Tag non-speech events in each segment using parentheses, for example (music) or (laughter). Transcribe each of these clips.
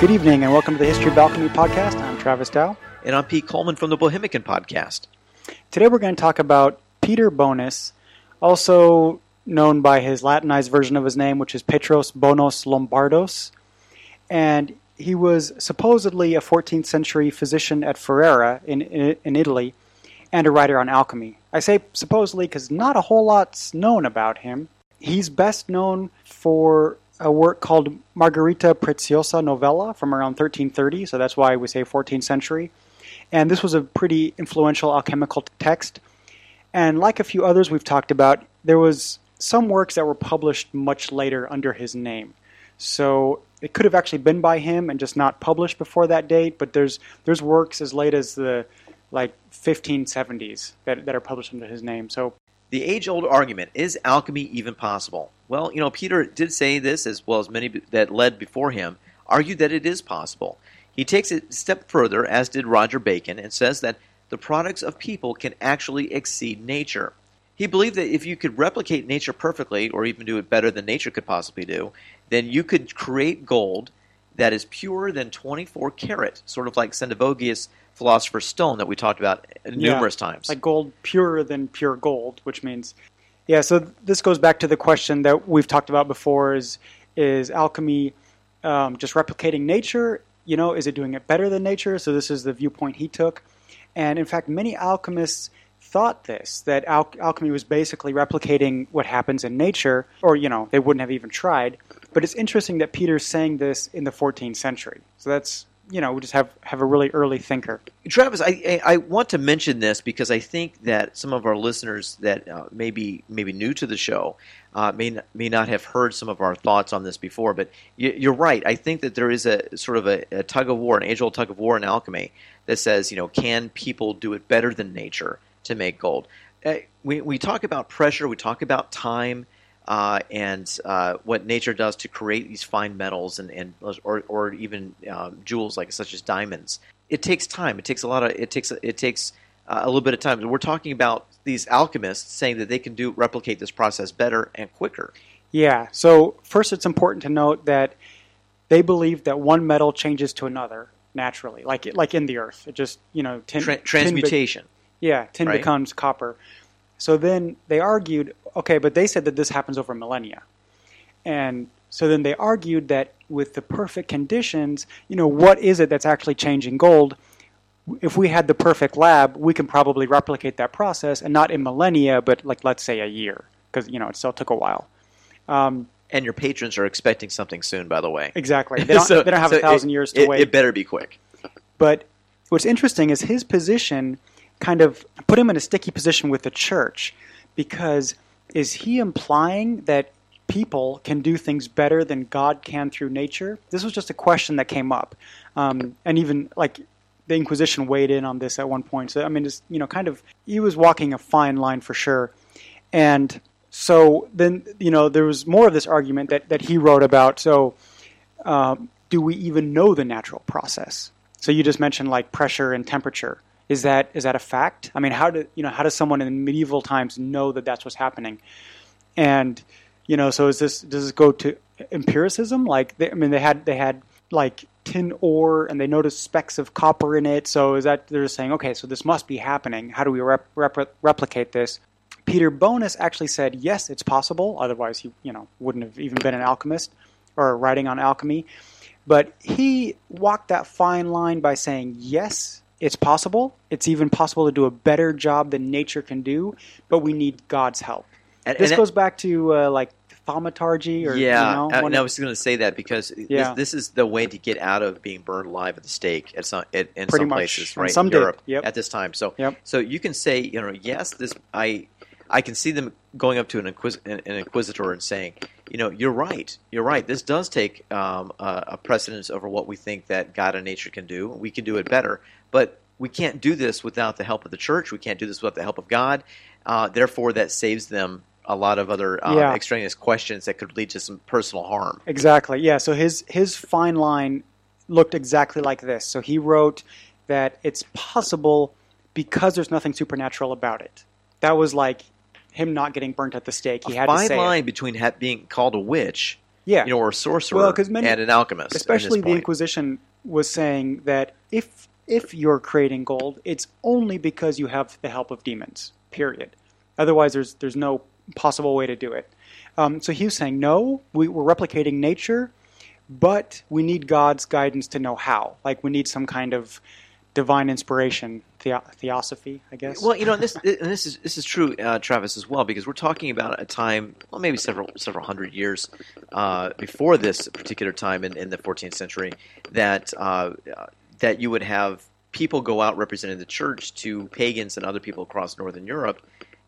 Good evening, and welcome to the History of Alchemy podcast. I'm Travis Dow. And I'm Pete Coleman from the Bohemicon Podcast. Today we're going to talk about Peter Bonus, also known by his Latinized version of his name, which is Petrus Bonus Lombardus. And he was supposedly a 14th century physician at Ferrara in, in, in Italy and a writer on alchemy. I say supposedly because not a whole lot's known about him. He's best known for a work called Margarita Pretiosa Novella from around 1330, so that's why we say 14th century. And this was a pretty influential alchemical text. And like a few others we've talked about, there was some works that were published much later under his name. So it could have actually been by him and just not published before that date, but there's there's works as late as the like 1570s that, that are published under his name. So The age old argument is alchemy even possible? Well, you know, Peter did say this, as well as many that led before him, argued that it is possible. He takes it a step further, as did Roger Bacon, and says that the products of people can actually exceed nature. He believed that if you could replicate nature perfectly, or even do it better than nature could possibly do, then you could create gold that is purer than 24 karat, sort of like Sendivogius philosopher's stone that we talked about numerous Yeah, times. Like gold purer than pure gold, which means yeah, so this goes back to the question that we've talked about before is is alchemy um, just replicating nature? You know, is it doing it better than nature? So this is the viewpoint he took. And in fact, many alchemists thought this that al- alchemy was basically replicating what happens in nature, or you know, they wouldn't have even tried. But it's interesting that Peter's saying this in the 14th century. So that's you know, we just have have a really early thinker. Travis, I, I I want to mention this because I think that some of our listeners that uh, may be maybe new to the show uh, may n- may not have heard some of our thoughts on this before. But you, you're right. I think that there is a sort of a, a tug of war, an age old tug of war in alchemy that says, you know, can people do it better than nature to make gold? Uh, we we talk about pressure. We talk about time. Uh, and uh, what nature does to create these fine metals and, and or, or even um, jewels like such as diamonds. It takes time. It takes a lot of it takes it takes uh, a little bit of time. We're talking about these alchemists saying that they can do replicate this process better and quicker. Yeah. So first, it's important to note that they believe that one metal changes to another naturally, like like in the earth. It just you know tin, Tra- tin be- transmutation. yeah, tin right? becomes copper. So then they argued, okay, but they said that this happens over millennia, and so then they argued that with the perfect conditions, you know, what is it that's actually changing gold? If we had the perfect lab, we can probably replicate that process, and not in millennia, but like let's say a year, because you know it still took a while. Um, and your patrons are expecting something soon. By the way, Exactly. (laughs) They don't, So- they don't have so a thousand it- years to it, wait. It better be quick. But what's interesting is his position kind of put him in a sticky position with the church because is he implying that people can do things better than God can through nature? This was just a question that came up. Um, and even like the Inquisition weighed in on this at one point. So, I mean, just, you know, kind of, he was walking a fine line for sure. And so then, you know, there was more of this argument that, that he wrote about. So, um, do we even know the natural process? So you just mentioned like pressure and temperature. Is that is that a fact? I mean, how do you know how does someone in medieval times know that that's what's happening? And you know, so is this does this go to empiricism? Like, they, I mean, they had they had like tin ore and they noticed specks of copper in it. So is that they're saying, okay, so this must be happening. How do we rep- rep- replicate this? Peter Bonus actually said, yes, it's possible. Otherwise, he you know wouldn't have even been an alchemist or writing on alchemy. But he walked that fine line by saying, yes, it's possible. It's even possible to do a better job than nature can do, but we need God's help. And, This and goes back to uh, like thaumaturgy, or yeah, you know, uh, and I was going to say that because Yeah. this, this is the way to get out of being burned alive at the stake at some at, in Pretty some much. places, And right? some in Europe yep. at this time. So, Yep. so you can say, you know, yes, this I I can see them going up to an, inquis- an inquisitor and saying, you know, you're right. You're right. This does take um, a, a precedence over what we think that God and nature can do. We can do it better, but we can't do this without the help of the church. We can't do this without the help of God. Uh, therefore, that saves them a lot of other uh, Yeah. extraneous questions that could lead to some personal harm. Exactly. Yeah. So his his fine line looked exactly like this. So he wrote that it's possible because there's nothing supernatural about it. That was like him not getting burnt at the stake. He a had to fine say line it. between ha- being called a witch, Yeah. you know, or a sorcerer, Well, many- and an alchemist. especially the. Inquisition was saying that if if you're creating gold, it's only because you have the help of demons. Period. Otherwise, there's there's no possible way to do it. Um, so he was saying, no, we, we're replicating nature, but we need God's guidance to know how. Like we need some kind of divine inspiration, theo- theosophy, I guess. Well, you know, and this (laughs) and this is this is true, uh, Travis, as well, because we're talking about a time, well, maybe several several hundred years uh, before this particular time in, in the 14th century, that uh, uh, that you would have people go out representing the church to pagans and other people across northern Europe.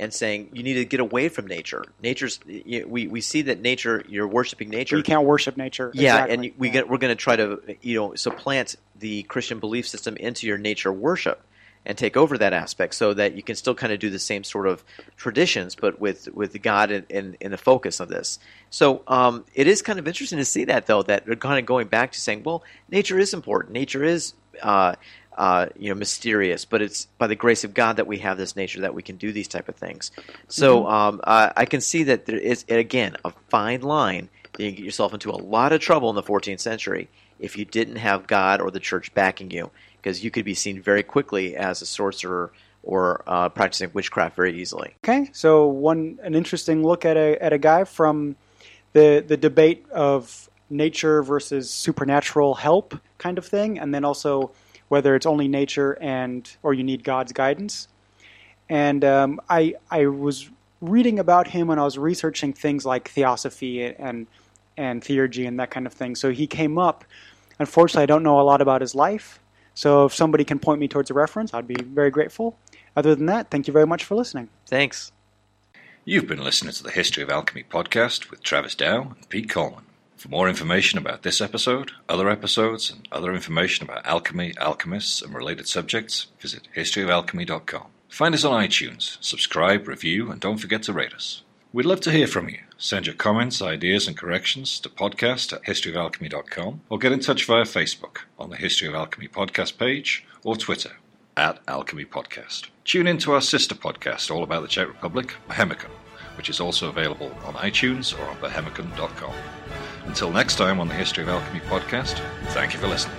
And saying you need to get away from nature. Nature's we, we see that nature you're worshiping nature. you can't worship nature. Yeah, Exactly. and we Yeah. get, we're going to try to you know supplant the Christian belief system into your nature worship and take over that aspect, so that you can still kind of do the same sort of traditions, but with with God in, in, in the focus of this. So um, it is kind of interesting to see that though that they're kind of going back to saying, well, nature is important. Nature is. Uh, uh, you know, mysterious, but it's by the grace of God that we have this nature that we can do these type of things. So um, I, I can see that there is again a fine line you get yourself into a lot of trouble in the 14th century if you didn't have God or the church backing you, because you could be seen very quickly as a sorcerer or uh, practicing witchcraft very easily. Okay, so one an interesting look at a at a guy from the the debate of nature versus supernatural help kind of thing, and then also whether it's only nature and or you need God's guidance. And um, I I was reading about him when I was researching things like theosophy and and theurgy and that kind of thing. So he came up. Unfortunately, I don't know a lot about his life. So if somebody can point me towards a reference, I'd be very grateful. Other than that, thank you very much for listening. Thanks. You've been listening to the History of Alchemy podcast with Travis Dow and Pete Coleman. For more information about this episode, other episodes, and other information about alchemy, alchemists, and related subjects, visit historyofalchemy.com. Find us on iTunes, subscribe, review, and don't forget to rate us. We'd love to hear from you. Send your comments, ideas, and corrections to podcast at historyofalchemy.com or get in touch via Facebook on the History of Alchemy podcast page or Twitter at Alchemy Podcast. Tune in to our sister podcast all about the Czech Republic, Bohemicon, which is also available on iTunes or on bohemicon.com. Until next time on the History of Alchemy podcast, thank you for listening.